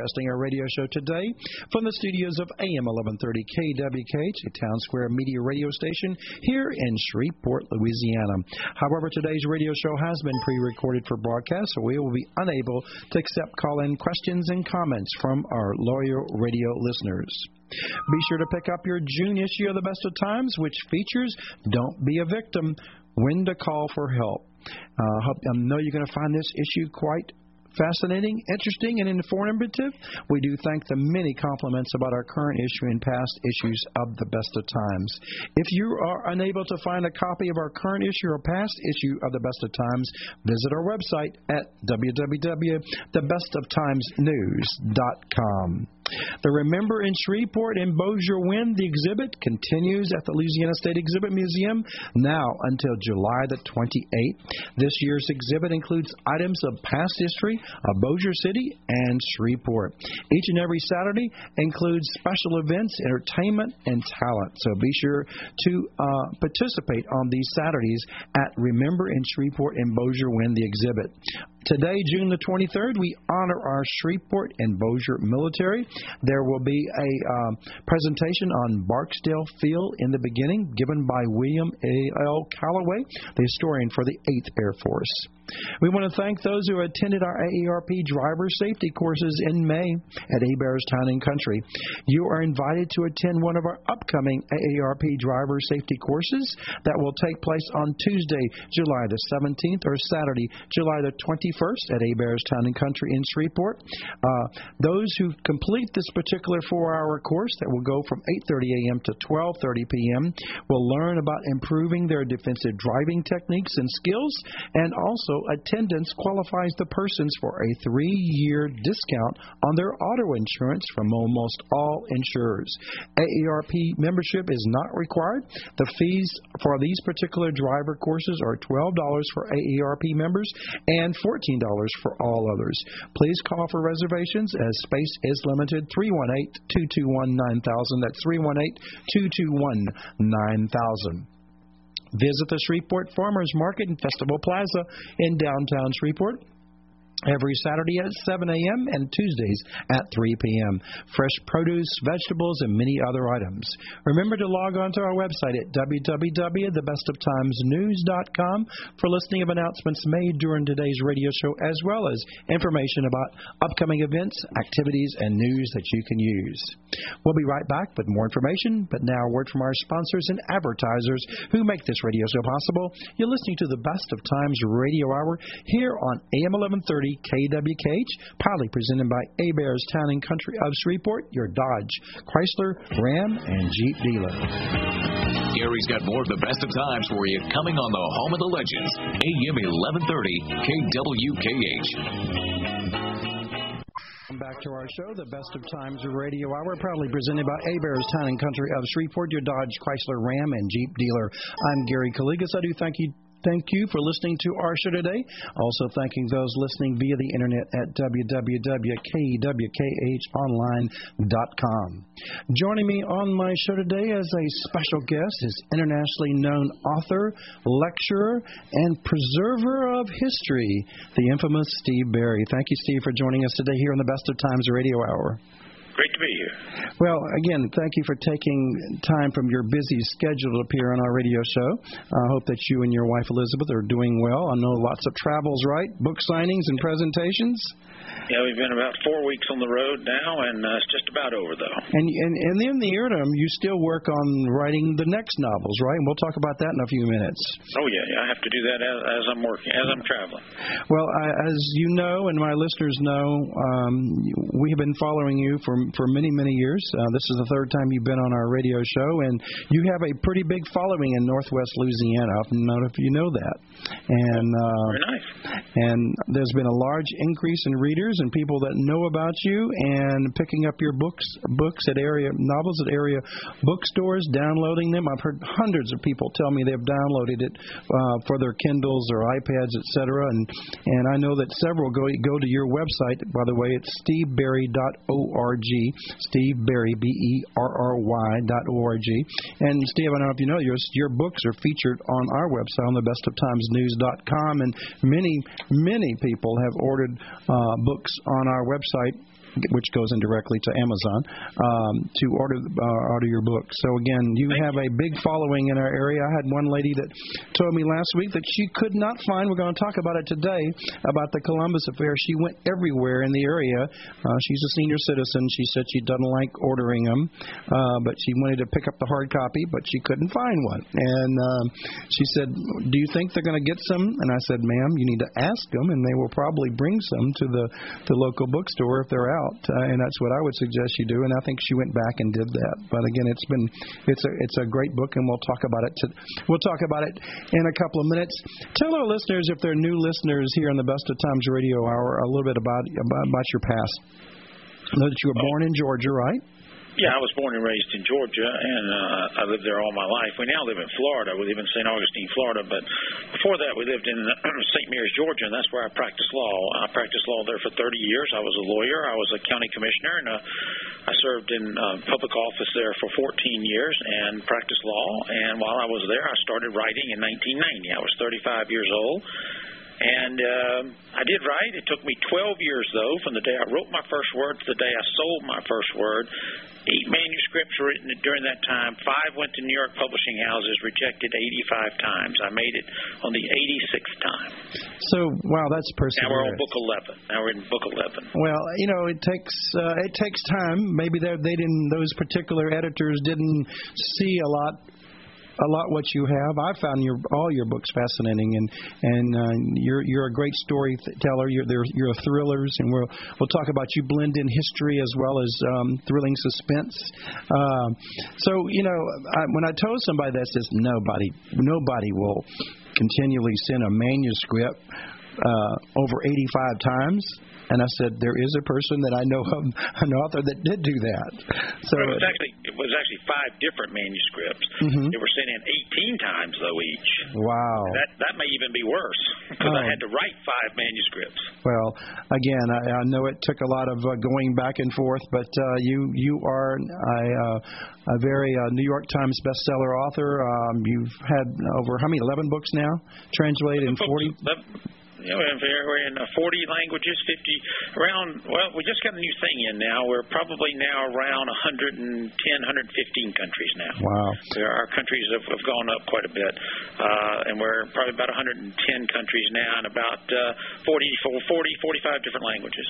broadcasting our radio show today from the studios of AM 1130 KWKH, a town square media radio station here in Shreveport, Louisiana. However, today's radio show has been pre recorded for broadcast, so we will be unable to accept call in questions and comments from our loyal radio listeners. Be sure to pick up your June issue of the Best of Times, which features Don't Be a Victim, When to Call for Help. Uh, I know you're going to find this issue quite fascinating, interesting, and informative. We do thank the many compliments about our current issue and past issues of The Best of Times. If you are unable to find a copy of our current issue or past issue of The Best of Times, visit our website at www.thebestoftimesnews.com. The Remember in Shreveport and Bossier Win the exhibit continues at the Louisiana State Exhibit Museum now until July the 28th. This year's exhibit includes items of past history of Bossier City and Shreveport. Each and every Saturday includes special events, entertainment, and talent. So be sure to uh, participate on these Saturdays at Remember in Shreveport and Bossier Win the exhibit. Today, June the 23rd, we honor our Shreveport and Bossier military. There will be a um, presentation on Barksdale Field in the beginning, given by William A. L. Calloway, the historian for the 8th Air Force. We want to thank those who attended our AARP driver safety courses in May at Hebert's Town and Country. You are invited to attend one of our upcoming AARP driver safety courses that will take place on Tuesday, July the 17th, or Saturday, July the 21st at Hebert's Town and Country in Shreveport. Uh, those who complete this particular four-hour course that will go from 8:30 a.m. to 12:30 p.m. will learn about improving their defensive driving techniques and skills, and also attendance qualifies the persons for a three-year discount on their auto insurance from almost all insurers. AARP membership is not required. The fees for these particular driver courses are $12 for AARP members and $14 for all others. Please call for reservations as space is limited 318 221 9000. That's 318 221 9000. Visit the Shreveport Farmers Market and Festival Plaza in downtown Shreveport every Saturday at 7 a.m. and Tuesdays at 3 p.m. Fresh produce, vegetables, and many other items. Remember to log on to our website at www.thebestoftimesnews.com for listening of announcements made during today's radio show, as well as information about upcoming events, activities, and news that you can use. We'll be right back with more information, but now a word from our sponsors and advertisers who make this radio show possible. You're listening to the Best of Times Radio Hour here on AM 1130 KWKH, proudly presented by Hebert's Town and Country of Shreveport, your Dodge, Chrysler, Ram, and Jeep dealer. Gary's got more of the best of times for you coming on the home of the legends, AM 1130 KWKH. Welcome back to our show, the Best of Times Radio Hour, proudly presented by Hebert's Town and Country of Shreveport, your Dodge, Chrysler, Ram, and Jeep dealer. I'm Gary Calligas. I do thank you Thank you for listening to our show today. Also, thanking those listening via the internet at www.kwkhonline.com. Joining me on my show today as a special guest is internationally known author, lecturer, and preserver of history, the infamous Steve Berry. Thank you, Steve, for joining us today here on the Best of Times Radio Hour. Great to be here. Well, again, thank you for taking time from your busy schedule to appear on our radio show. I hope that you and your wife Elizabeth are doing well. I know lots of travels, right? Book signings and presentations. Yeah, we've been about four weeks on the road now, and uh, it's just about over though. And and and in the interim, you still work on writing the next novels, right? And we'll talk about that in a few minutes. Oh yeah, yeah I have to do that as, as I'm working, as I'm traveling. Well, I, as you know, and my listeners know, um, we have been following you for for many many years. Uh, this is the third time you've been on our radio show, and you have a pretty big following in Northwest Louisiana. I don't know if you know that. And uh, very nice. And there's been a large increase in readers and people that know about you and picking up your books books at area novels at area bookstores, downloading them. I've heard hundreds of people tell me they've downloaded it uh, for their Kindles or iPads, etc. And and I know that several go go to your website. By the way, it's steveberry.org. Steve Berry, B E R R Y dot O R G. And Steve, I don't know if you know your your books are featured on our website on the best of times news dot com, and many many people have ordered uh, books on our website which goes in directly to Amazon, um, to order uh, order your book. So again, you Thank have a big following in our area. I had one lady that told me last week that she could not find. We're going to talk about it today about the Columbus affair. She went everywhere in the area. Uh, she's a senior citizen. She said she doesn't like ordering them, uh, but she wanted to pick up the hard copy, but she couldn't find one. And um, she said, "Do you think they're going to get some?" And I said, "Ma'am, you need to ask them, and they will probably bring some to the the local bookstore if they're out." Uh, and that's what I would suggest you do. And I think she went back and did that. But again, it's been it's a it's a great book, and we'll talk about it. To, we'll talk about it in a couple of minutes. Tell our listeners if they're new listeners here on the Best of Times Radio Hour a little bit about about, about your past. I know that you were born in Georgia, right? Yeah, I was born and raised in Georgia, and uh, I lived there all my life. We now live in Florida. We live in St. Augustine, Florida, but before that, we lived in St. Mary's, Georgia, and that's where I practiced law. I practiced law there for 30 years. I was a lawyer. I was a county commissioner, and uh, I served in uh, public office there for 14 years and practiced law. And while I was there, I started writing in 1990. I was 35 years old. And um, I did write. It took me 12 years, though, from the day I wrote my first word to the day I sold my first word. Eight manuscripts were written during that time. Five went to New York publishing houses, rejected 85 times. I made it on the 86th time. So, wow, that's perseverance. Now we're on book 11. Now we're in book 11. Well, you know, it takes uh, it takes time. Maybe they they didn't those particular editors didn't see a lot a lot what you have. I found your all your books fascinating, and and uh, you're you're a great storyteller. You're you're thrillers, and we'll we'll talk about you blend in history as well as um, thrilling suspense. Um, so you know, I, when I told somebody that says nobody nobody will continually send a manuscript uh, over 85 times. And I said, there is a person that I know of, an author that did do that. So it was actually it was actually five different manuscripts. Mhm. They were sent in 18 times though each. wow. That that may even be worse because Oh. I had to write five manuscripts. Well, again, I, I know it took a lot of uh, going back and forth, but uh, you you are a, uh, a very uh, New York Times bestseller author. Um, you've had over how many? Eleven books now, translated in forty. Books, you know, we're in uh, 40 languages, 50 around. Well, we just got a new thing in now. We're probably now around 110, 115 countries now. Wow. There, our countries have, have gone up quite a bit, uh, and we're probably about 110 countries now, and about uh, 40, 40, 45 different languages.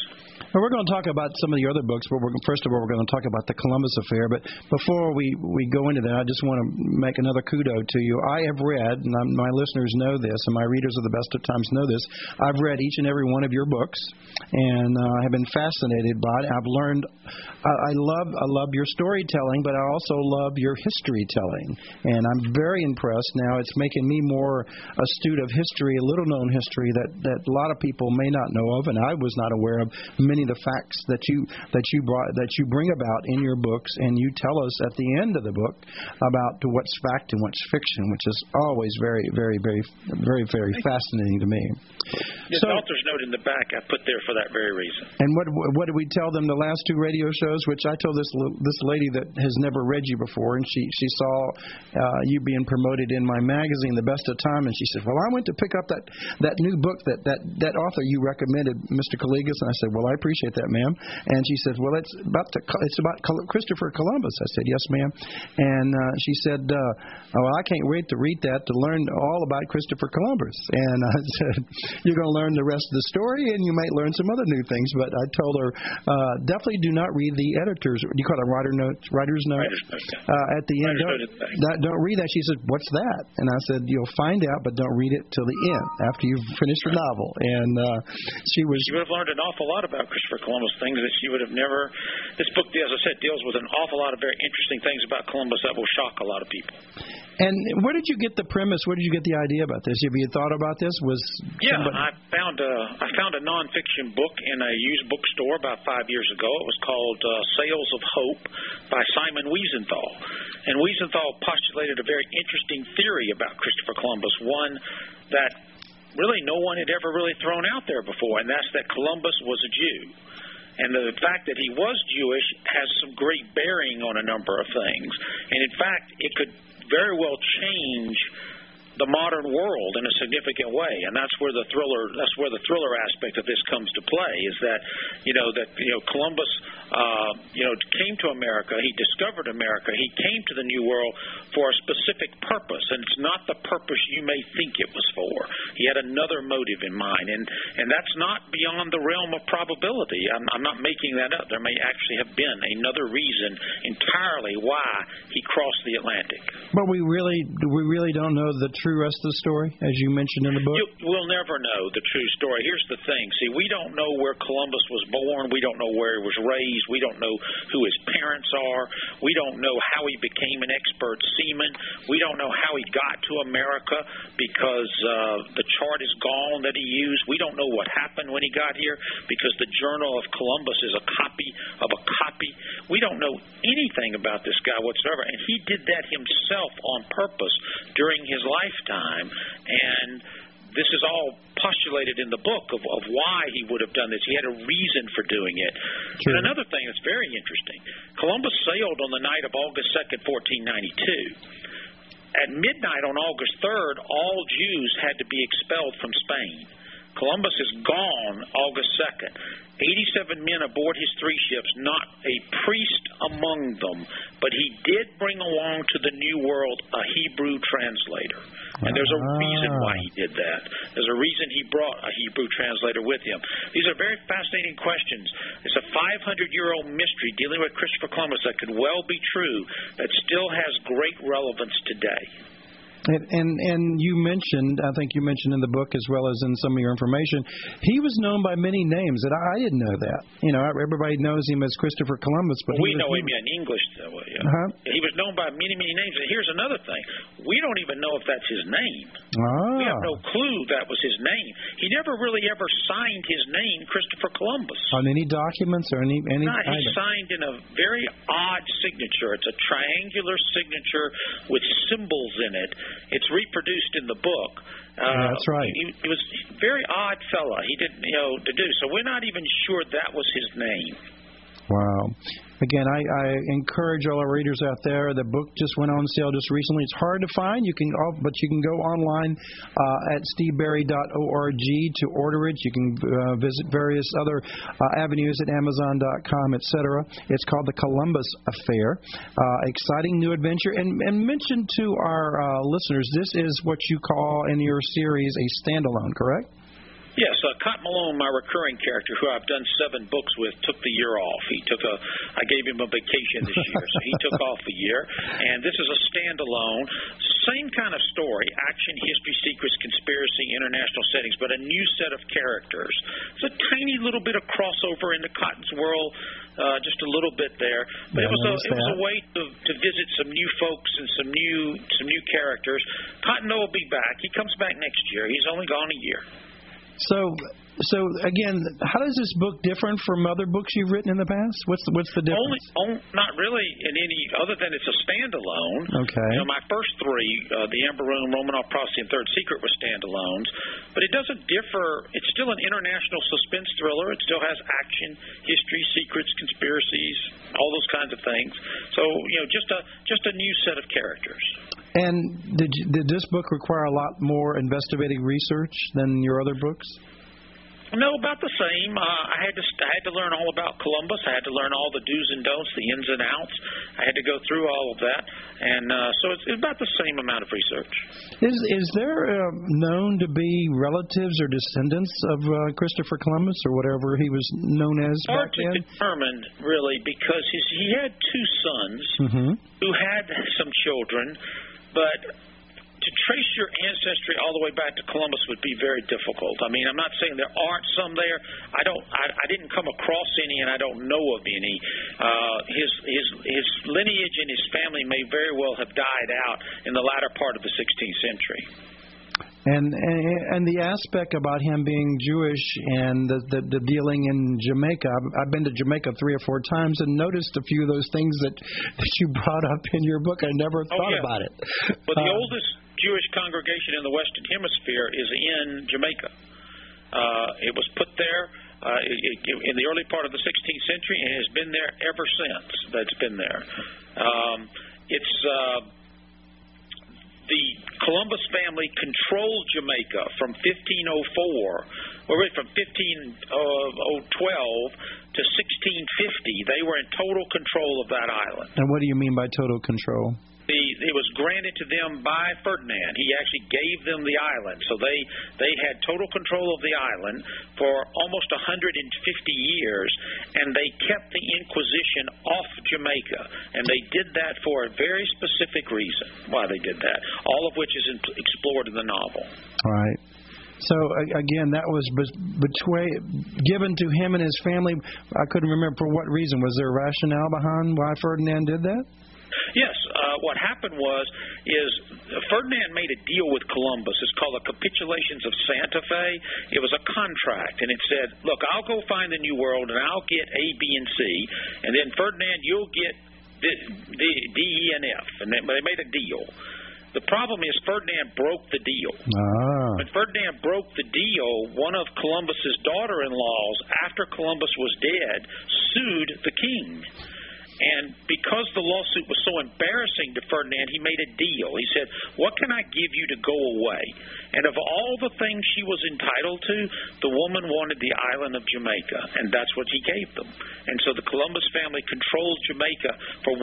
We're going to talk about some of the other books, but first of all, we're going to talk about the Columbus affair. But before we, we go into that, I just want to make another kudo to you. I have read, and I'm, my listeners know this, and my readers of the Best of Times know this. I've read each and every one of your books, and uh, have been fascinated by it. I've learned. I, I love I love your storytelling, but I also love your history telling, and I'm very impressed. Now it's making me more astute of history, a little known history that that a lot of people may not know of, and I was not aware of many of the facts that you that you brought that you bring about in your books, and you tell us at the end of the book about what's fact and what's fiction, which is always very very very very very fascinating to me. This So- author's note in the back I put there for that very reason. And what what did we tell them the last two radio shows? Which I told this this lady that has never read you before, and she she saw uh, you being promoted in my magazine, The Best of Time, and she said, "Well, I went to pick up that that new book that that that author you recommended, Mr. Calligas." And I said, "Well, I appreciate that, ma'am." And she said, "Well, it's about the, it's about Christopher Columbus." I said, "Yes, ma'am." And uh, she said, uh, "Oh, well, I can't wait to read that to learn all about Christopher Columbus." And I said, "You're going to learn the rest of the story, and you might learn some other new things." But I told her, uh, definitely do not read the editor's. Do you call it a writer note? Writer's note. Writer's note, yeah. Uh, at the end, Writer's don't, note at the end. that, don't read that. She said, "What's that?" And I said, "You'll find out, but don't read it till the end after you've finished the novel." And uh, she was She would have learned an awful lot about Christopher Columbus, things that she would have never. This book, as I said, deals with an awful lot of very interesting things about Columbus that will shock a lot of people. And where did you get the premise? Where did you get the idea about this? Have you thought about this? Was Yeah, somebody- I found a I found a nonfiction book in a used bookstore about five years ago. It was called uh, Sails of Hope by Simon Wiesenthal, and Wiesenthal postulated a very interesting theory about Christopher Columbus, one that really no one had ever really thrown out there before, and that's that Columbus was a Jew. And the fact that he was Jewish has some great bearing on a number of things. And in fact, it could very well change the modern world in a significant way, and that's where the thriller that's where the thriller aspect of this comes to play. Is that you know that you know Columbus uh, you know came to America, he discovered America, he came to the New World for a specific purpose, and it's not the purpose you may think it was for. He had another motive in mind, and and that's not beyond the realm of probability. I'm, I'm not making that up. There may actually have been another reason entirely why he crossed the Atlantic. But we really we really don't know the true rest of the story, as you mentioned in the book. You, we'll never know the true story. Here's the thing. See, we don't know where Columbus was born. We don't know where he was raised. We don't know who his parents are. We don't know how he became an expert seaman. We don't know how he got to America because uh, the chart is gone that he used. We don't know what happened when he got here because the Journal of Columbus is a copy of a copy. We don't know anything about this guy whatsoever, and he did that himself on purpose during his lifetime. And this is all postulated in the book of, of why he would have done this. He had a reason for doing it. Sure. And another thing that's very interesting Columbus sailed on the night of August 2nd, 1492. At midnight on August 3rd, all Jews had to be expelled from Spain. Columbus is gone August 2nd. 87 men aboard his three ships, not a priest among them, but he did bring along to the New World a Hebrew translator. And there's a ah. reason why he did that. There's a reason he brought a Hebrew translator with him. These are very fascinating questions. It's a 500 year old mystery dealing with Christopher Columbus that could well be true, that still has great relevance today. And, and and you mentioned, I think you mentioned in the book as well as in some of your information, he was known by many names, and I, I didn't know that. You know, everybody knows him as Christopher Columbus, but we know him in English. Though, yeah. uh-huh. He was known by many many names. And here's another thing: we don't even know if that's his name. Ah. We have no clue that was his name. He never really ever signed his name, Christopher Columbus. On any documents or any any. No, he signed in a very odd signature. It's a triangular signature with symbols in it it's reproduced in the book. Uh, yeah, that's right. He, he was a very odd fella. He didn't, you know, to do. So we're not even sure that was his name. Wow. Again, I, I encourage all our readers out there. The book just went on sale just recently. It's hard to find. You can, but you can go online uh, at steveberry.org to order it. You can uh, visit various other uh, avenues at Amazon.com, etc. It's called The Columbus Affair. Uh, exciting new adventure. And, and mention to our uh, listeners, this is what you call in your series a standalone, correct? Yes, uh, Cotton Malone, my recurring character, who I've done seven books with, took the year off. He took a, I gave him a vacation this year, so he took off a year. And this is a standalone, same kind of story: action, history, secrets, conspiracy, international settings, but a new set of characters. It's a tiny little bit of crossover into Cotton's world, uh, just a little bit there. But yeah, it was a it was a way to to visit some new folks and some new some new characters. Cotton will be back. He comes back next year. He's only gone a year. So, so again, how does this book different from other books you've written in the past? What's the, what's the difference? Only, oh, not really in any other than it's a standalone. Okay. You know, my first three, uh, the Amber Room, Romanov Prophecy, and Third Secret, were standalones, but it doesn't differ. It's still an international suspense thriller. It still has action, history, secrets, conspiracies, all those kinds of things. So, you know, just a just a new set of characters. And did did this book require a lot more investigative research than your other books? No, about the same. Uh, I had to I had to learn all about Columbus. I had to learn all the do's and don'ts, the ins and outs. I had to go through all of that, and uh, so it's, it's about the same amount of research. Is is there uh, known to be relatives or descendants of uh, Christopher Columbus or whatever he was known as Hard back to then? determine, really, because his, he had two sons mm-hmm. who had some children but to trace your ancestry all the way back to Columbus would be very difficult. I mean, I'm not saying there aren't some there. I don't. I, I didn't come across any, and I don't know of any. Uh, his his his lineage and his family may very well have died out in the latter part of the 16th century. And, and and the aspect about him being Jewish and the, the the dealing in Jamaica. I've, I've been to Jamaica three or four times and noticed a few of those things that that you brought up in your book. I never oh, thought yeah. about it. Well, the uh, oldest Jewish congregation in the Western Hemisphere is in Jamaica. Uh, it was put there uh, it, it, in the early part of the 16th century and has been there ever since. That's been there. Um, it's uh, the Columbus family controlled Jamaica from 1504, or from 1512 uh, to 1650. They were in total control of that island. And what do you mean by total control? The, it was granted to them by Ferdinand. He actually gave them the island, so they they had total control of the island for almost 150 years, and they kept the Inquisition off Jamaica, and they did that for a very specific reason why they did that. All of which is in, explored in the novel. All right. So again, that was between, given to him and his family. I couldn't remember for what reason. Was there a rationale behind why Ferdinand did that? Yes, uh, what happened was is Ferdinand made a deal with Columbus. It's called the Capitulations of Santa Fe. It was a contract, and it said, "Look, I'll go find the New World, and I'll get A, B, and C, and then Ferdinand, you'll get the, the D, E, and F." And they, they made a deal. The problem is Ferdinand broke the deal. Ah. When Ferdinand broke the deal, one of Columbus's daughter-in-laws, after Columbus was dead, sued the king. And because the lawsuit was so embarrassing to Ferdinand, he made a deal. He said, What can I give you to go away? And of all the things she was entitled to, the woman wanted the island of Jamaica, and that's what he gave them. And so the Columbus family controlled Jamaica for 150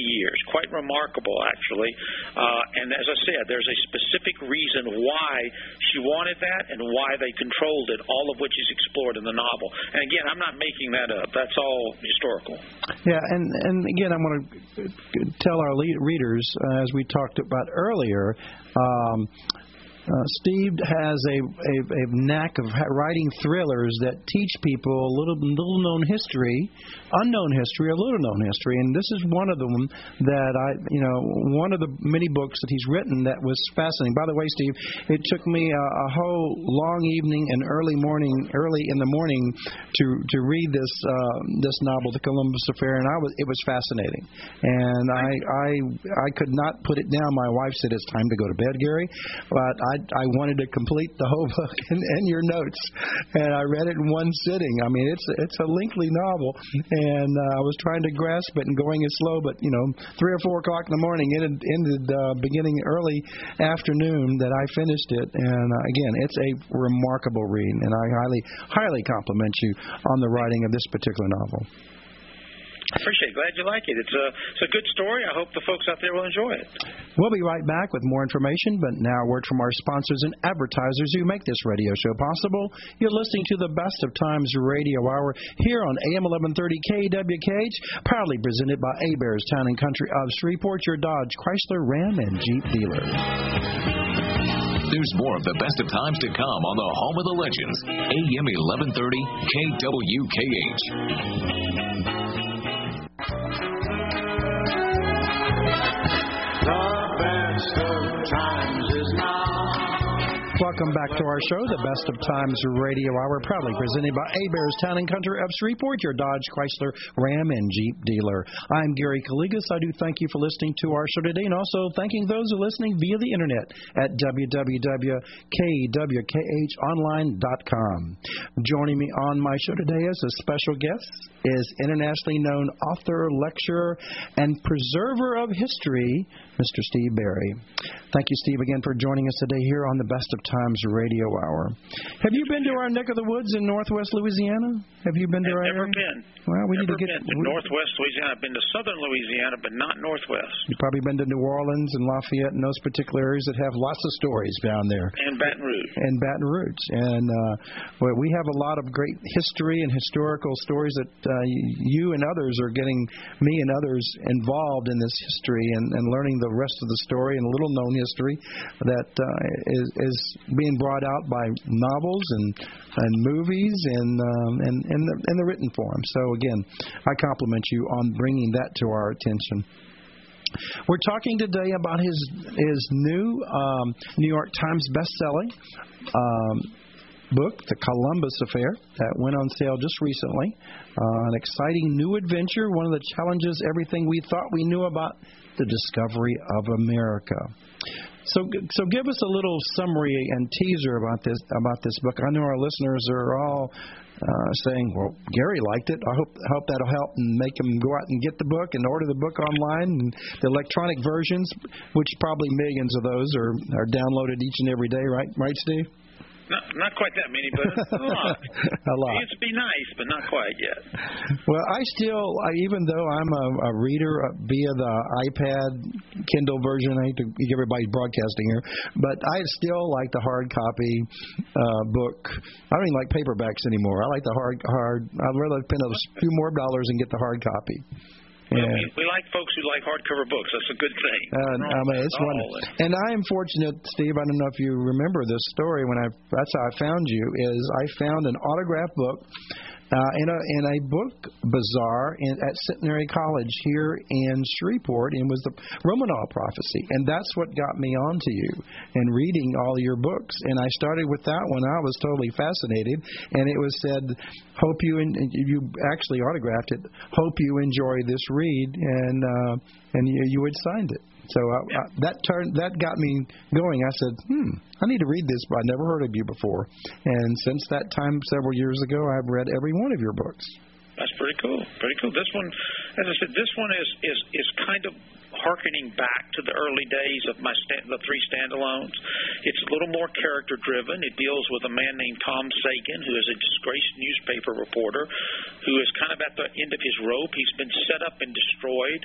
years. Quite remarkable, actually. Uh, and as I said, there's a specific reason why she wanted that and why they controlled it, all of which is explored in the novel. And again, I'm not making that up. That's all historical. Yeah, and and again, I want to tell our readers, uh, as we talked about earlier. Um, uh, Steve has a, a, a knack of writing thrillers that teach people a little little known history, unknown history, a little known history, and this is one of them that I, you know, one of the many books that he's written that was fascinating. By the way, Steve, it took me a, a whole long evening and early morning, early in the morning, to to read this uh, this novel, The Columbus Affair, and I was it was fascinating, and I I I could not put it down. My wife said it's time to go to bed, Gary, but I I, I wanted to complete the whole book and, and your notes, and I read it in one sitting. I mean, it's it's a lengthy novel, and uh, I was trying to grasp it and going it slow, but you know, three or four o'clock in the morning, it ended uh, beginning early afternoon that I finished it, and uh, again, it's a remarkable read, and I highly highly compliment you on the writing of this particular novel. Appreciate it. Glad you like it. It's a it's a good story. I hope the folks out there will enjoy it. We'll be right back with more information, but now a word from our sponsors and advertisers who make this radio show possible. You're listening to the Best of Times Radio Hour here on AM 1130 KWKH, proudly presented by Hebert's Town and Country of Shreveport, your Dodge, Chrysler, Ram, and Jeep dealer. There's more of the best of times to come on the home of the legends, AM 1130 KWKH. The best of times. Welcome back to our show, the Best of Times Radio Hour, proudly presented by Hebert's Town and Country of Shreveport, your Dodge, Chrysler, Ram, and Jeep dealer. I'm Gary Calligas. I do thank you for listening to our show today and also thanking those who are listening via the internet at www.kwkhonline.com. Joining me on my show today as a special guest is internationally known author, lecturer, and preserver of history, Mr. Steve Berry. Thank you, Steve, again for joining us today here on the Best of Times Radio Hour. Have you been to our neck of the woods in Northwest Louisiana? Have you been to I've our never area? been. Well, we never need to get been to we, Northwest Louisiana. I've been to Southern Louisiana, but not Northwest. You've probably been to New Orleans and Lafayette and those particular areas that have lots of stories down there. And Baton Rouge. And Baton Rouge. And uh, well, we have a lot of great history and historical stories that uh, you and others are getting me and others involved in this history and, and learning the rest of the story and little known history that uh, is, is being brought out by novels and and movies and um, and and the, in the written form. So again, I compliment you on bringing that to our attention. We're talking today about his his new um, New York Times bestselling um, book, The Columbus Affair, that went on sale just recently. Uh, an exciting new adventure, one of the challenges everything we thought we knew about the discovery of America. So, so give us a little summary and teaser about this about this book. I know our listeners are all uh, saying, "Well, Gary liked it. I hope hope that'll help and make them go out and get the book and order the book online and the electronic versions, which probably millions of those are are downloaded each and every day, right? Right, Steve? Not, not quite that many, but a lot. a lot. It be nice, but not quite yet. Well, I still, I, even though I'm a, a reader uh, via the iPad Kindle version, I hate to give everybody broadcasting here, but I still like the hard copy uh, book. I don't even like paperbacks anymore. I like the hard, hard. I'd rather spend a few more dollars and get the hard copy. Yeah. We, we like folks who like hardcover books. That's a good thing. Uh, I mean, it's wonderful. And I am fortunate, Steve. I don't know if you remember this story. When I that's how I found you. Is I found an autograph book in a in a book bazaar in, at Centenary College here in Shreveport, and was the Romanov prophecy, and that's what got me onto you and reading all your books. And I started with that one. I was totally fascinated, and it was said, "Hope you and you actually autographed it. Hope you enjoy this read," and uh, and you, you had signed it. So I, yeah. I, that turned that got me going. I said, "Hmm, I need to read this, but I never heard of you before." And since that time, several years ago, I've read every one of your books. That's pretty cool. Pretty cool. This one, as I said, this one is is is kind of harkening back to the early days of my stand, the three standalones. It's a little more character driven. It deals with a man named Tom Sagan, who is a disgraced newspaper reporter, who is kind of at the end of his rope. He's been set up and destroyed.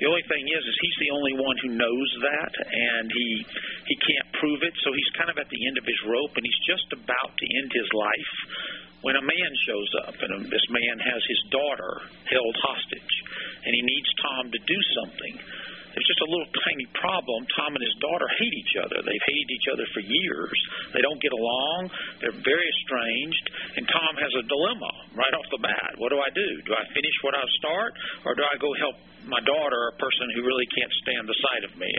The only thing is, is he's the only one who knows that, and he he can't prove it. So he's kind of at the end of his rope, and he's just about to end his life when a man shows up, and this man has his daughter held hostage, and he needs Tom to do something. There's just a little tiny problem. Tom and his daughter hate each other. They've hated each other for years. They don't get along. They're very estranged. And Tom has a dilemma right off the bat. What do I do? Do I finish what I start, or do I go help my daughter, a person who really can't stand the sight of me.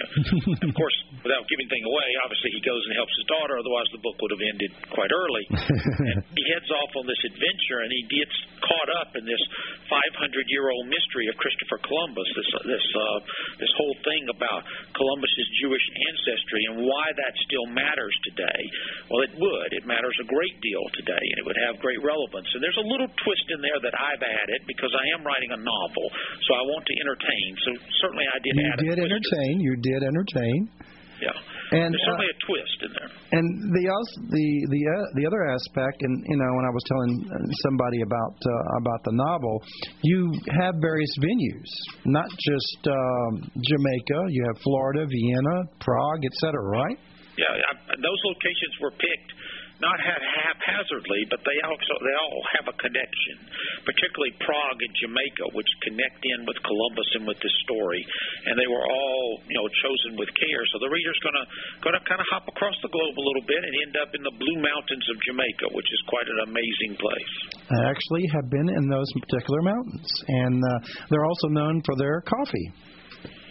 of course, without giving anything away, obviously he goes and helps his daughter. Otherwise, the book would have ended quite early. and he heads off on this adventure, and he gets caught up in this 500-year-old mystery of Christopher Columbus. This this uh, this whole thing about Columbus's Jewish ancestry and why that still matters today. Well, it would. It matters a great deal today, and it would have great relevance. And there's a little twist in there that I've added because I am writing a novel, so I want to enter entertain. So certainly I did. You did entertain. You did entertain. Yeah. And there's certainly uh, a twist in there. And the the the uh, the other aspect, and you know, when I was telling somebody about uh, about the novel, you have various venues, not just um, Jamaica. You have Florida, Vienna, Prague, etc. Right? Yeah, I, those locations were picked not haphazardly, but they also they all have a connection. Particularly Prague and Jamaica, which connect in with Columbus and with this story, and they were all you know chosen with care. So the reader's going to going to kind of hop across the globe a little bit and end up in the Blue Mountains of Jamaica, which is quite an amazing place. I actually have been in those particular mountains, and uh, they're also known for their coffee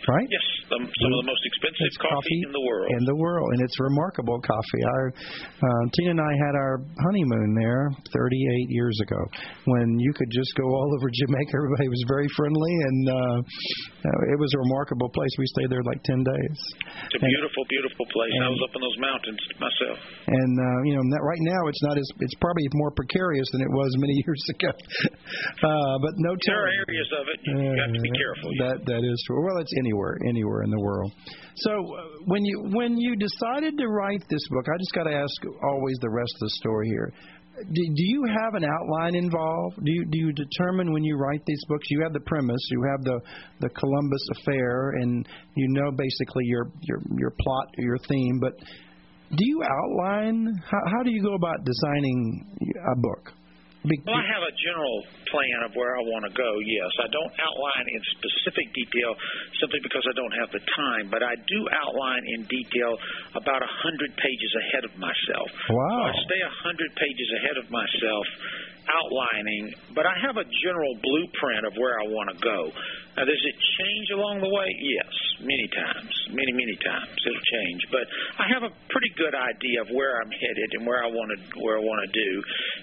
right? Yes, some of the most expensive coffee, coffee, in the world. In the world, and it's remarkable coffee. Our uh, Tina and I had our honeymoon there 38 years ago, when you could just go all over Jamaica. Everybody was very friendly, and uh, uh, it was a remarkable place. We stayed there like 10 days. It's a and, beautiful, beautiful place. And, I was up in those mountains myself. And uh, you know, right now it's not as it's probably more precarious than it was many years ago. uh, but no. There are areas of it you, you have to be careful. That that is true. Well, it's anywhere, anywhere in the world. So uh, when you when you decided to write this book, I just got to ask always the rest of the story here. Do, do you have an outline involved? Do you do you determine when you write these books? You have the premise, you have the the Columbus affair, and you know basically your your your plot, your theme. But do you outline how, how do you go about designing a book? Well, I have a general plan of where I want to go, yes. I don't outline in specific detail simply because I don't have the time, but I do outline in detail about a 100 pages ahead of myself. Wow. So I stay a 100 pages ahead of myself outlining, but I have a general blueprint of where I want to go. Now, does it change along the way? Yes, many times, many, many times it'll change. But I have a pretty good idea of where I'm headed and where I want to where I want to do.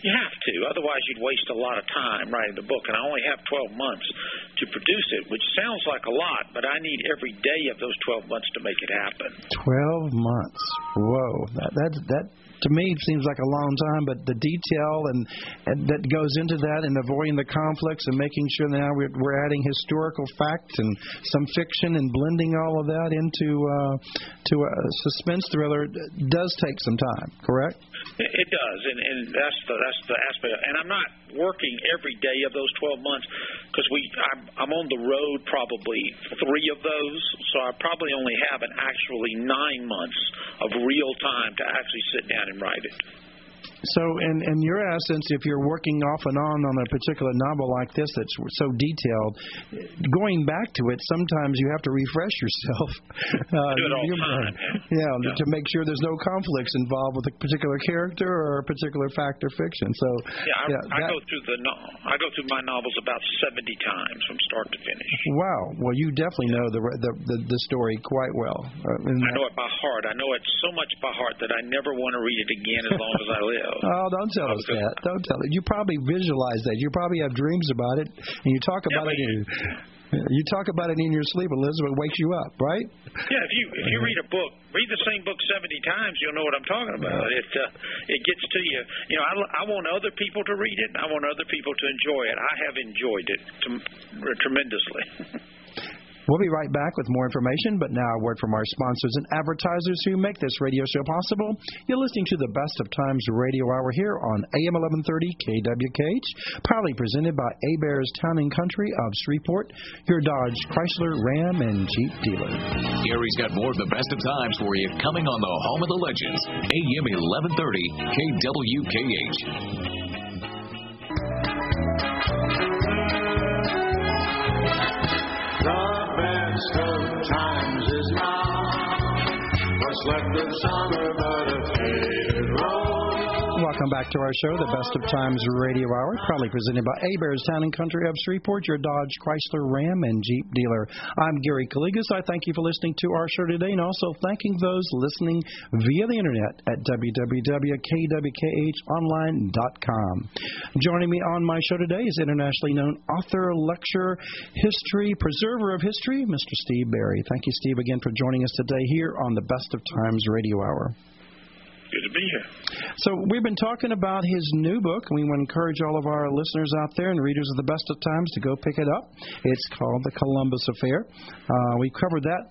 You have to, otherwise you'd waste a lot of time writing the book. And I only have 12 months to produce it, which sounds like a lot, but I need every day of those 12 months to make it happen. 12 months. Whoa, that that that to me it seems like a long time, but the detail and, and that goes into that and avoiding the conflicts and making sure that now we're, we're adding historical fact and some fiction and blending all of that into uh, to a suspense thriller does take some time. Correct? It does, and, and that's the that's the aspect. And I'm not working every day of those 12 months because we I'm, I'm on the road probably three of those, so I probably only have an actually nine months of real time to actually sit down and write it. So, in in your essence, if you're working off and on on a particular novel like this that's so detailed, going back to it, sometimes you have to refresh yourself. Uh, do it all time. Yeah, yeah, to make sure there's no conflicts involved with a particular character or a particular fact or fiction. So, yeah, I, yeah, I go through the no, I go through my novels about 70 times from start to finish. Wow. Well, you definitely know the the the, the story quite well. Uh, I know it by heart. I know it so much by heart that I never want to read it again as long as I live. Oh, don't tell us that. Don't tell it. You probably visualize that. You probably have dreams about it, and you talk about yeah, it. In, you talk about it in your sleep. Elizabeth wakes you up, right? Yeah. If you if you read a book, read the same book seventy times, you'll know what I'm talking about. It uh, it gets to you. You know, I, I want other people to read it. and I want other people to enjoy it. I have enjoyed it tremendously. We'll be right back with more information, but now a word from our sponsors and advertisers who make this radio show possible. You're listening to the Best of Times Radio Hour here on AM 1130 KWKH, proudly presented by Hebert's Town and Country of Shreveport, your Dodge, Chrysler, Ram, and Jeep dealer. Gary's got more of the Best of Times for you coming on the Home of the Legends, AM 1130 KWKH. Reflective summer, but a faded rose. Welcome back to our show, the Best of Times Radio Hour, proudly presented by A Bears Town and Country of Shreveport, your Dodge, Chrysler, Ram, and Jeep dealer. I'm Gary Calligas. I thank you for listening to our show today and also thanking those listening via the internet at www.kwkhonline.com. Joining me on my show today is internationally known author, lecturer, history, preserver of history, Mr. Steve Berry. Thank you, Steve, again for joining us today here on the Best of Times Radio Hour. Good to be here. So we've been talking about his new book, and we want to encourage all of our listeners out there and readers of the best of times to go pick it up. It's called The Columbus Affair. Uh, we covered that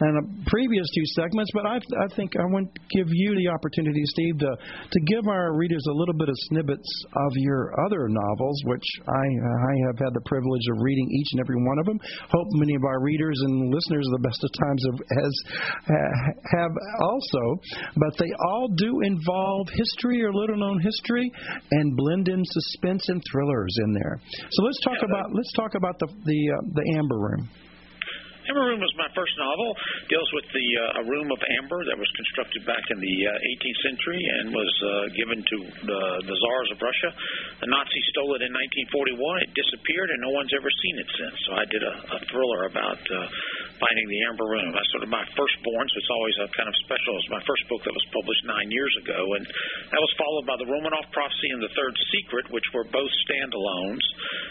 in the previous two segments, but I, I think I want to give you the opportunity, Steve, to to give our readers a little bit of snippets of your other novels, which I I have had the privilege of reading each and every one of them. Hope many of our readers and listeners of the best of times have has have also, but they all do involve history or little known history and blend in suspense and thrillers in there. So let's talk yeah, about let's talk about the the uh, the Amber Room. Amber Room was my first novel. Deals with the uh, a room of amber that was constructed back in the uh, 18th century and was uh, given to the, the czars of Russia. The Nazis stole it in 1941. It disappeared, and no one's ever seen it since. So I did a, a thriller about uh, finding the Amber Room. That's sort of my firstborn, so it's always a kind of special. It's my first book that was published nine years ago, and that was followed by the Romanov Prophecy and the Third Secret, which were both standalones.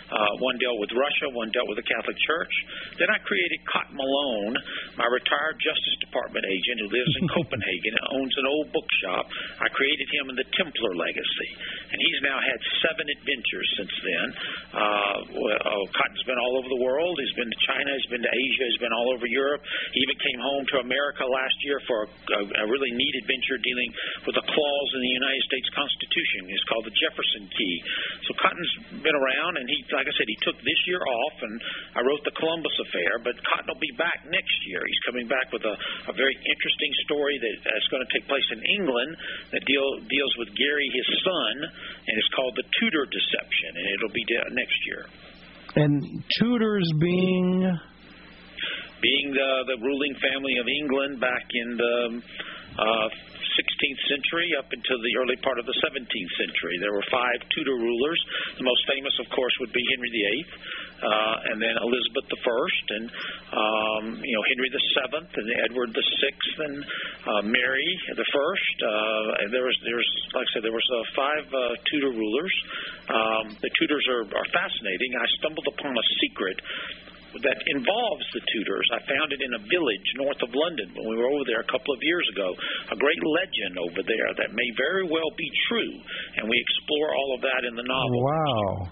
Uh, one dealt with Russia, one dealt with the Catholic Church. Then I created Cotton Malone, my retired Justice Department agent who lives in Copenhagen and owns an old bookshop. I created him in the Templar legacy, and he's now had seven adventures since then. Uh, oh, Cotton's been all over the world. He's been to China. He's been to Asia. He's been all over Europe. He even came home to America last year for a, a, a really neat adventure dealing with a clause in the United States Constitution. It's called the Jefferson Key. So Cotton's been around, and he, like I said, he took this year off, and I wrote the Columbus Affair. But Cotton will be back next year. He's coming back with a, a very interesting story that is going to take place in England that deal, deals with Gary, his son, and it's called the Tudor Deception, and it'll be next year. And Tudors being being the the ruling family of England back in the uh, 16th century up until the early part of the 17th century. There were five Tudor rulers. The most famous, of course, would be Henry VIII, uh, and then Elizabeth I, and um, you know Henry VII, and Edward VI, and uh, Mary the First. Uh, there was there's like I said there was uh, five uh, Tudor rulers. Um, the Tudors are, are fascinating. I stumbled upon a secret that involves the Tudors. I found it in a village north of London when we were over there a couple of years ago. A great legend over there that may very well be true, and we explore all of that in the novel. Wow.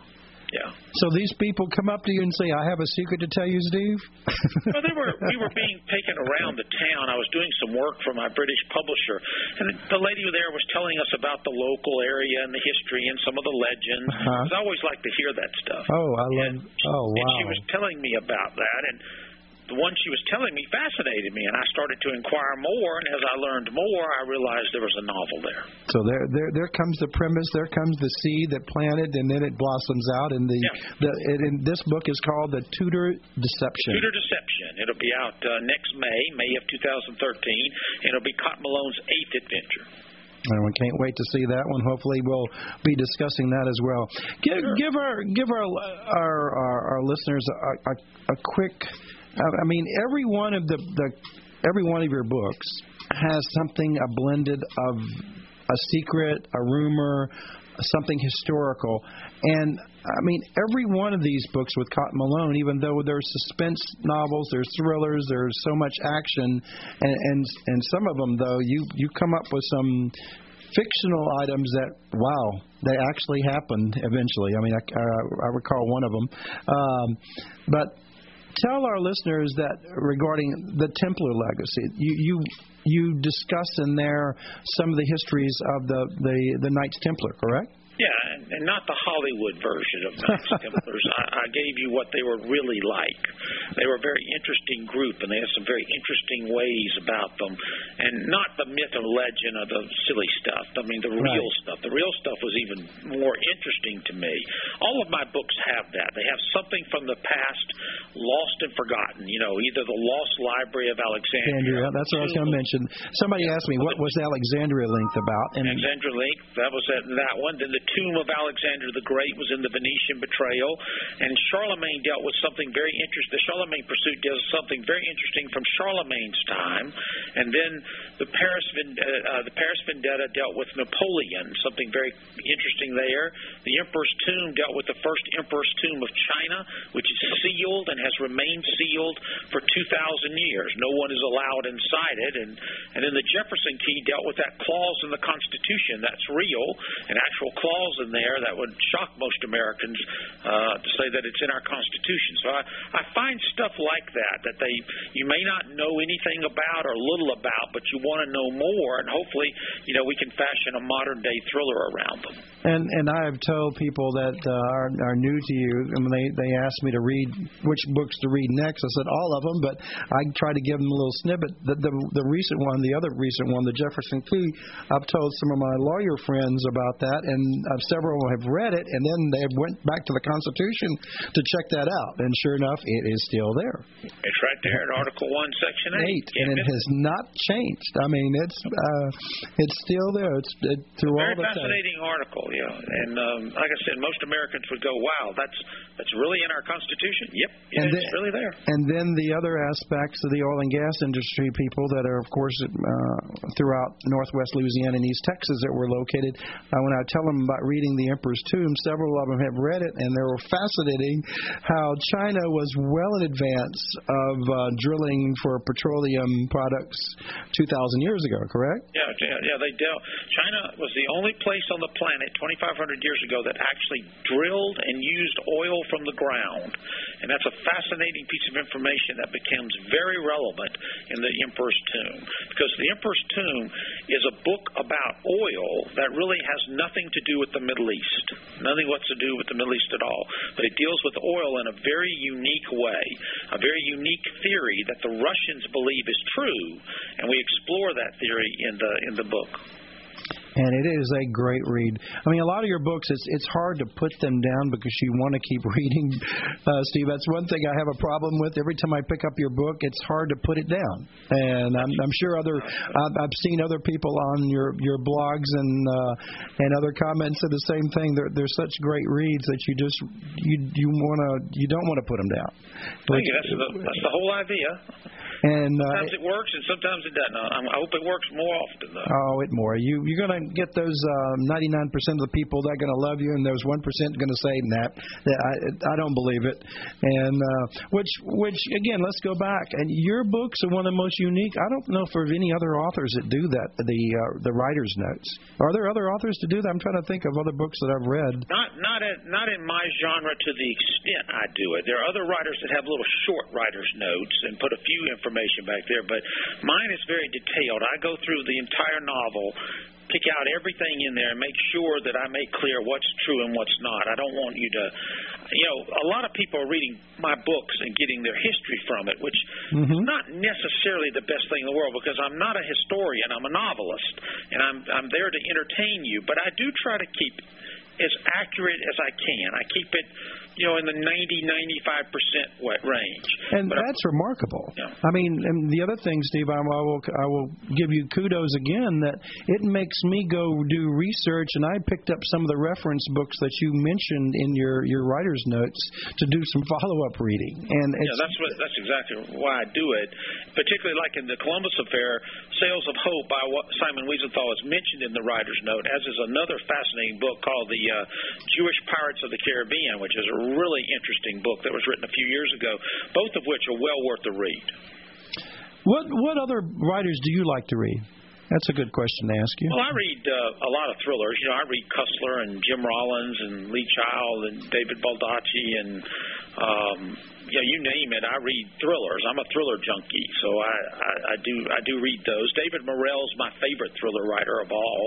Yeah. So these people come up to you and say, "I have a secret to tell you, Steve." well, they were we were being taken around the town. I was doing some work for my British publisher, and the lady there was telling us about the local area and the history and some of the legends. Uh-huh. I always like to hear that stuff. Oh, I love. And, oh, wow. And she was telling me about that, and the one she was telling me fascinated me, and I started to inquire more. And as I learned more, I realized there was a novel there. So there, there, there comes the premise. There comes the seed that planted, and then it blossoms out. And the, Yeah. the it, and this book is called The Tudor Deception. Tudor Deception. It'll be out uh, next May, May of 2013, and it'll be Cotton Malone's eighth adventure. And we can't wait to see that one. Hopefully, we'll be discussing that as well. Give, give our give our our our, our listeners a, a, a quick. I I mean, every one of the, the every one of your books has something a blended of a secret, a rumor, something historical, and I mean every one of these books with Cotton Malone, even though there's suspense novels, there's thrillers, there's so much action, and and and some of them though you you come up with some fictional items that wow they actually happened eventually. I mean I, I, I recall one of them, um, but tell our listeners that regarding the Templar legacy, you you you discuss in there some of the histories of the the, the Knights Templar, correct? Yeah, and, and not the Hollywood version of Knights Templars. I, I gave you what they were really like. They were a very interesting group, and they had some very interesting ways about them, and not the myth or legend of the silly stuff. I mean, the real Right. stuff. The real stuff was even more interesting to me. All of my books have that. They have something from the past lost and forgotten. You know, either the Lost Library of Alexandria. Alexandria. That's what I was going to mention. Somebody asked me what was Alexandria linked about, and Alexandria Link, that was that, that one. Then the tomb of Alexander the Great was in the Venetian betrayal, and Charlemagne dealt with something very interesting. The Charlemagne pursuit does something very interesting from Charlemagne's time, and then the Paris uh, uh, the Paris Vendetta dealt with Napoleon, something very interesting there. The Emperor's Tomb dealt with the first Emperor's Tomb of China, which is sealed and has remained sealed for 2,000 years. No one is allowed inside it, and and then the Jefferson Key dealt with that clause in the Constitution that's real, an actual clause in there that would shock most Americans uh, to say that it's in our Constitution. So I, I find stuff like that that they you may not know anything about or little about, but you want to know more, and hopefully, you know, we can fashion a modern day thriller around them. And and I have told people that uh, are are new to you, and when they they ask me to read which books to read next, I said all of them, but I try to give them a little snippet. The the, the recent one, the other recent one, the Jefferson Key, I've told some of my lawyer friends about that, and uh, several have read it, and then they went back to the Constitution to check that out, and sure enough, it is still there. It's right there in Article One, Section Eight. Eight, and it has not changed. I mean, it's uh, it's still there. It's it, through all the time. fascinating article, yeah. And um, like I said, most Americans would go, "Wow, that's that's really in our Constitution." Yep, yeah, And it's then- really there. And then the other aspects of the oil and gas industry, people that are, of course, uh, throughout northwest Louisiana and East Texas that were located. Uh, when I tell them about reading the Emperor's Tomb, several of them have read it, and they were fascinating how China was well in advance of uh, drilling for petroleum products 2,000 years ago, correct? Yeah, yeah, yeah. They dealt. China was the only place on the planet 2,500 years ago that actually drilled and used oil from the ground, and that's a fascinating piece of information that becomes very relevant in the Emperor's Tomb because the Emperor's Tomb is a book about oil that really has nothing to do with the Middle East, nothing what's to do with the Middle East at all, but it deals with oil in a very unique way, a very unique theory that the Russians believe is true, and we explore that theory in the in the book. and it is a great read. I mean, a lot of your books, it's it's hard to put them down because you want to keep reading, uh, Steve. That's one thing I have a problem with. Every time I pick up your book, it's hard to put it down. And I'm, I'm sure other I've, seen other people on your your blogs and uh, and other comments say the same thing. They're they're such great reads that you just you you want to you don't want to put them down. Thank you. That's the, that's the whole idea. And uh, Sometimes it works, and sometimes it doesn't. I, I hope it works more often, though. Oh, it more. You you're gonna get those uh, 99% of the people that are going to love you, and there's one percent going to say, "Nah, I, I don't believe it." And uh, which, which again, let's go back. And your books are one of the most unique. I don't know if there's any other authors that do that. The uh, the writers' notes. Are there other authors to do that? I'm trying to think of other books that I've read. Not not in, not in my genre to the extent I do it. There are other writers that have little short writers' notes and put a few information back there, but mine is very detailed. I go through the entire novel pick out everything in there and make sure that I make clear what's true and what's not. I don't want you to, you know, a lot of people are reading my books and getting their history from it, which mm-hmm. is not necessarily the best thing in the world because I'm not a historian. I'm a novelist, and I'm I'm there to entertain you. But I do try to keep as accurate as I can. I keep it you know, in the 90, 95 percent wet range. And but that's I, remarkable. Yeah. I mean, and the other thing, Steve, I will I will give you kudos again that it makes me go do research, and I picked up some of the reference books that you mentioned in your your writer's notes to do some follow up reading. And yeah, that's what that's exactly why I do it. Particularly like in the Columbus affair, Sails of Hope by Simon Wiesenthal is mentioned in the writer's note, as is another fascinating book called The uh, Jewish Pirates of the Caribbean, which is a really interesting book that was written a few years ago, both of which are well worth the read. What what other writers do you like to read? That's a good question to ask you. Well, I read uh, a lot of thrillers. You know, I read Cussler and Jim Rollins and Lee Child and David Baldacci and um, yeah, you name it. I read thrillers. I'm a thriller junkie, so I, I, I do I do read those. David Morrell's my favorite thriller writer of all.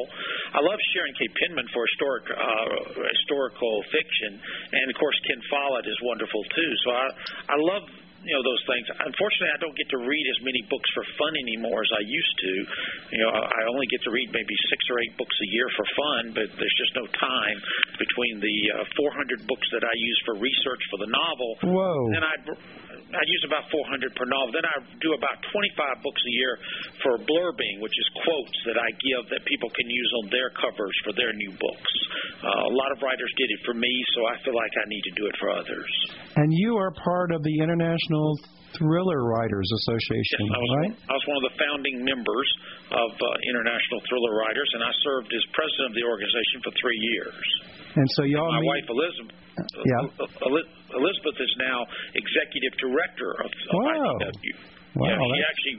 I love Sharon K. Penman for historic uh, historical fiction, and of course Ken Follett is wonderful too. So I I love you know those things. Unfortunately, I don't get to read as many books for fun anymore as I used to. You know, I only get to read maybe six or eight books a year for fun, but there's just no time between the uh, 400 books that I use for research for the novel. Whoa! And I I use about 400 per novel. Then I do about 25 books a year for blurbing, which is quotes that I give that people can use on their covers for their new books. Uh, a lot of writers did it for me, so I feel like I need to do it for others. And you are part of the International Thriller Writers Association, yes, I was, right? I was one of the founding members of uh, International Thriller Writers, and I served as president of the organization for three years. And so y'all. My meet... wife Elizabeth. Yeah. Elizabeth is now executive director of, of wow. ITW. Wow, yeah, she actually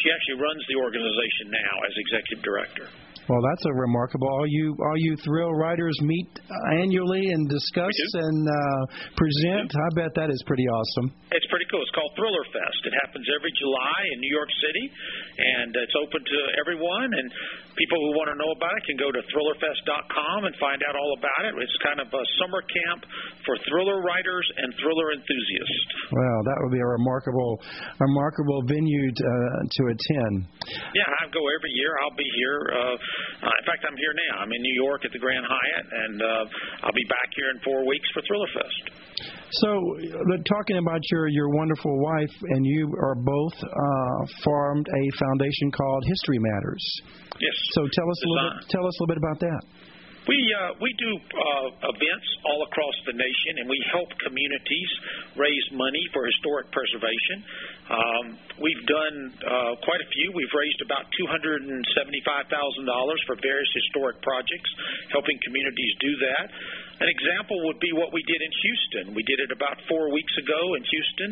she actually runs the organization now as executive director. Well, that's a remarkable. All you all you thrill writers meet annually and discuss and uh, present. I bet that is pretty awesome. It's pretty cool. It's called Thriller Fest. It happens every July in New York City, and it's open to everyone. And people who want to know about it can go to thrillerfest.com and find out all about it. It's kind of a summer camp for thriller writers and thriller enthusiasts. Well, that would be a remarkable, remarkable venue to, uh, to attend. Yeah, I go every year. I'll be here. Uh, uh, in fact, I'm here now. I'm in New York at the Grand Hyatt, and uh, I'll be back here in four weeks for Thriller Fest. So, talking about your your wonderful wife and you are both uh, formed a foundation called History Matters. Yes. So tell us a little bit, tell us a little bit about that. We uh, we do uh, events all across the nation, and we help communities raise money for historic preservation. Um, we've done uh, quite a few. We've raised about two hundred and seventy-five thousand dollars for various historic projects, helping communities do that. An example would be what we did in Houston. We did it about four weeks ago in Houston.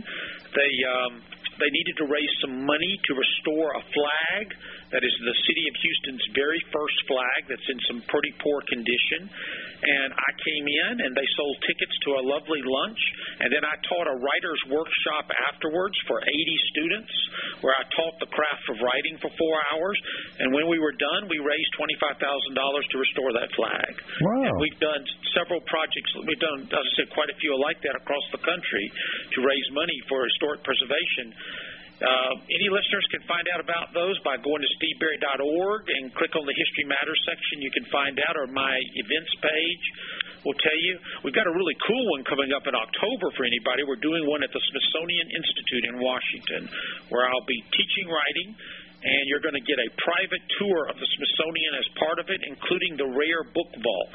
They um, they needed to raise some money to restore a flag that is the city of Houston's very first flag that's in some pretty poor condition. And I came in and they sold tickets to a lovely lunch. And then I taught a writer's workshop afterwards for 80 students where I taught the craft of writing for four hours. And when we were done, we raised $25,000 to restore that flag. Wow. And we've done several projects. We've done, as I said, quite a few like that across the country to raise money for historic preservation. Uh, any listeners can find out about those by going to steveberry.org and click on the History Matters section. You can find out, or my events page will tell you. We've got a really cool one coming up in October for anybody. We're doing one at the Smithsonian Institute in Washington, where I'll be teaching writing and you're going to get a private tour of the Smithsonian as part of it, including the rare book vault.